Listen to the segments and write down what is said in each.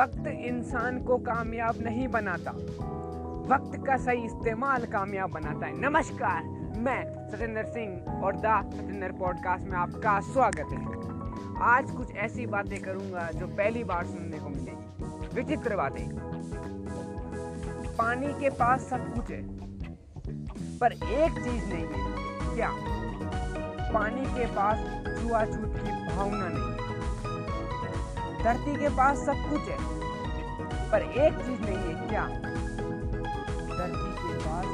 वक्त इंसान को कामयाब नहीं बनाता। वक्त का सही इस्तेमाल कामयाब बनाता है। नमस्कार, मैं सतेंद्र सिंह और द सतेंद्र पॉडकास्ट में आपका स्वागत है। आज कुछ ऐसी बातें करूँगा जो पहली बार सुनने को मिलेगी। विचित्र बातें। पानी के पास सब कुछ है, पर एक चीज़ नहीं है। क्या? पानी के पास छुआछूत की भावना नहीं है। धरती के पास सब कुछ है पर एक चीज़ नहीं है क्या? धरती के पास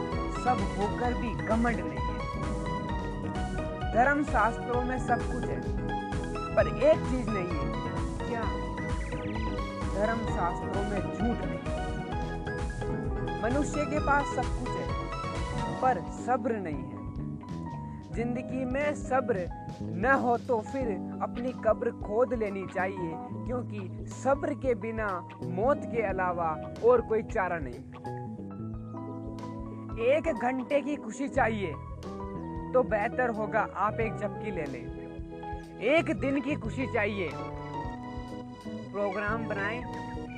सब होकर भी घमंड नहीं है। धर्म शास्त्रों में सब कुछ है, पर एक चीज़ नहीं है। क्या? धर्म शास्त्रों में झूठ नहीं मनुष्य के पास सब कुछ है, पर सब्र नहीं है। ज़िंदगी में सब्र न हो तो फिर अपनी कब्र खोद लेनी चाहिए, क्योंकि सब्र के बिना मौत के अलावा और कोई चारा नहीं। एक घंटे की खुशी चाहिए तो बेहतर होगा आप एक चपकी ले लें। एक दिन की खुशी चाहिए। प्रोग्राम बनाएँ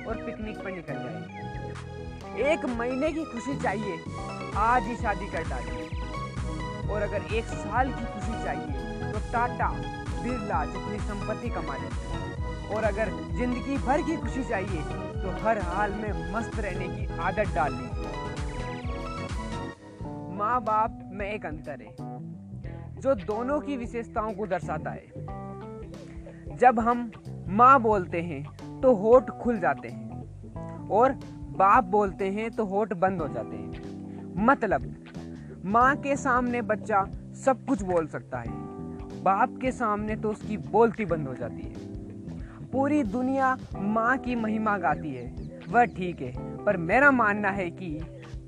और पिकनिक पर निकल जाए। एक महीने की खुशी चाहिए। आज ही शादी कर डालें। और अगर एक साल की खुशी चाहिए तो टाटा, बिरला जितनी संपत्ति कमा ली और अगर ज़िंदगी भर की खुशी चाहिए तो हर हाल में मस्त रहने की आदत डाल ली माँ बाप में एक अंतर है, जो दोनों की विशेषताओं को दर्शाता है। जब हम माँ बोलते हैं तो होठ खुल जाते हैं, और बाप बोलते हैं तो होठ बंद हो जाते हैं। मतलब माँ के सामने बच्चा सब कुछ बोल सकता है। बाप के सामने तो उसकी बोलती बंद हो जाती है। पूरी दुनिया माँ की महिमा गाती है। वह ठीक है, पर मेरा मानना है कि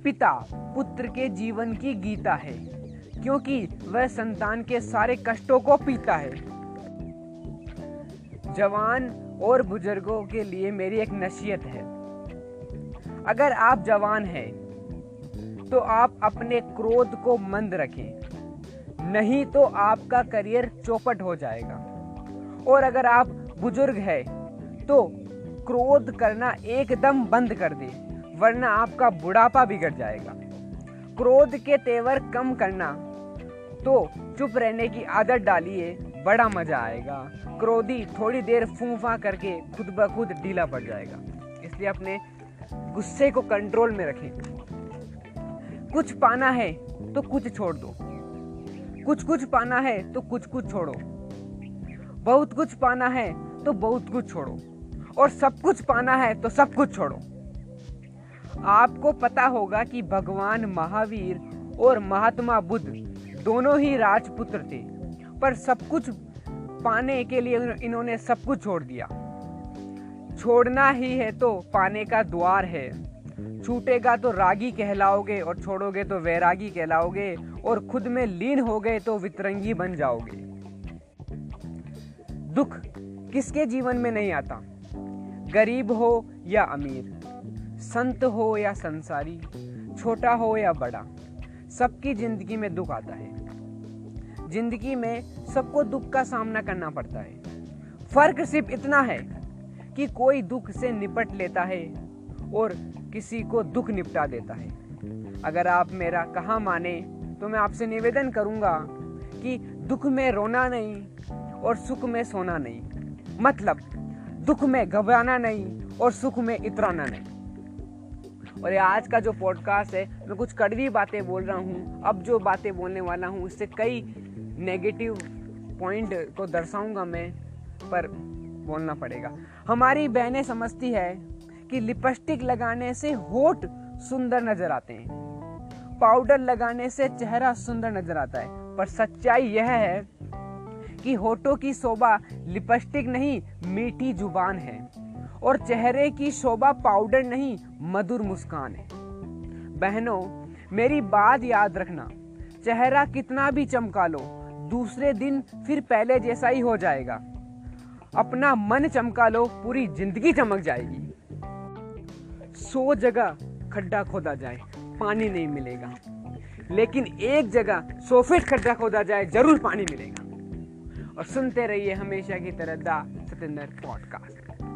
पिता पुत्र के जीवन की गीता है, क्योंकि वह संतान के सारे कष्टों को पीता है। जवान और बुज़ुर्गों के लिए मेरी एक नसीहत है। अगर आप जवान हैं तो आप अपने क्रोध को मंद रखें। नहीं तो आपका करियर चौपट हो जाएगा। और अगर आप बुज़ुर्ग है तो क्रोध करना एकदम बंद कर दे, वरना आपका बुढ़ापा बिगड़ जाएगा। क्रोध के तेवर कम करना तो चुप रहने की आदत डालिए, बड़ा मज़ा आएगा। क्रोधी थोड़ी देर फूफा करके खुद ब खुद ढीला पड़ जाएगा। इसलिए अपने गुस्से को कंट्रोल में रखें। कुछ पाना है तो कुछ छोड़ दो। कुछ कुछ पाना है तो कुछ कुछ छोड़ो। बहुत कुछ पाना है तो बहुत कुछ छोड़ो। और सब कुछ पाना है तो सब कुछ छोड़ो। आपको पता होगा कि भगवान महावीर और महात्मा बुद्ध दोनों ही राजपुत्र थे, पर सब कुछ पाने के लिए इन्होंने सब कुछ छोड़ दिया। छोड़ना ही है तो पाने का द्वार है। छूटेगा तो रागी कहलाओगे और छोड़ोगे तो वैरागी कहलाओगे और खुद में लीन हो गए तो वितरंगी बन जाओगे। दुख किसके जीवन में नहीं आता? गरीब हो या अमीर? संत हो या संसारी? छोटा हो या बड़ा? सबकी ज़िंदगी में दुख आता है। ज़िंदगी में सबको दुख का सामना करना पड़ता है। फ़र्क सिर्फ़ इतना है कि कोई दुख से निपट लेता है और किसी को दुख निपटा देता है। अगर आप मेरा कहा माने तो मैं आपसे निवेदन करूँगा कि दुख में रोना नहीं और सुख में सोना नहीं। मतलब दुख में घबराना नहीं और सुख में इतराना नहीं। और ये आज का जो पॉडकास्ट है, मैं कुछ कड़वी बातें बोल रहा हूँ। अब जो बातें बोलने वाला हूँ इससे कई नेगेटिव पॉइंट को दर्शाऊँगा मैं, पर बोलना पड़ेगा। हमारी बहनें समझती है कि लिपस्टिक लगाने से होठ सुंदर नज़र आते हैं। पाउडर लगाने से चेहरा सुंदर नज़र आता है। पर सच्चाई यह है कि होठों की शोभा लिपस्टिक नहीं, मीठी ज़ुबान है। और चेहरे की शोभा पाउडर नहीं, मधुर मुस्कान है। बहनों, मेरी बात याद रखना। चेहरा कितना भी चमका लो, दूसरे दिन फिर पहले जैसा ही हो जाएगा। अपना मन चमका लो, पूरी ज़िंदगी चमक जाएगी। सौ जगह खड्डा खोदा जाए, पानी नहीं मिलेगा। लेकिन एक जगह सौ फीट खड्डा खोदा जाए, ज़रूर पानी मिलेगा। और सुनते रहिए हमेशा की तरह दा सतेंद्र पॉडकास्ट।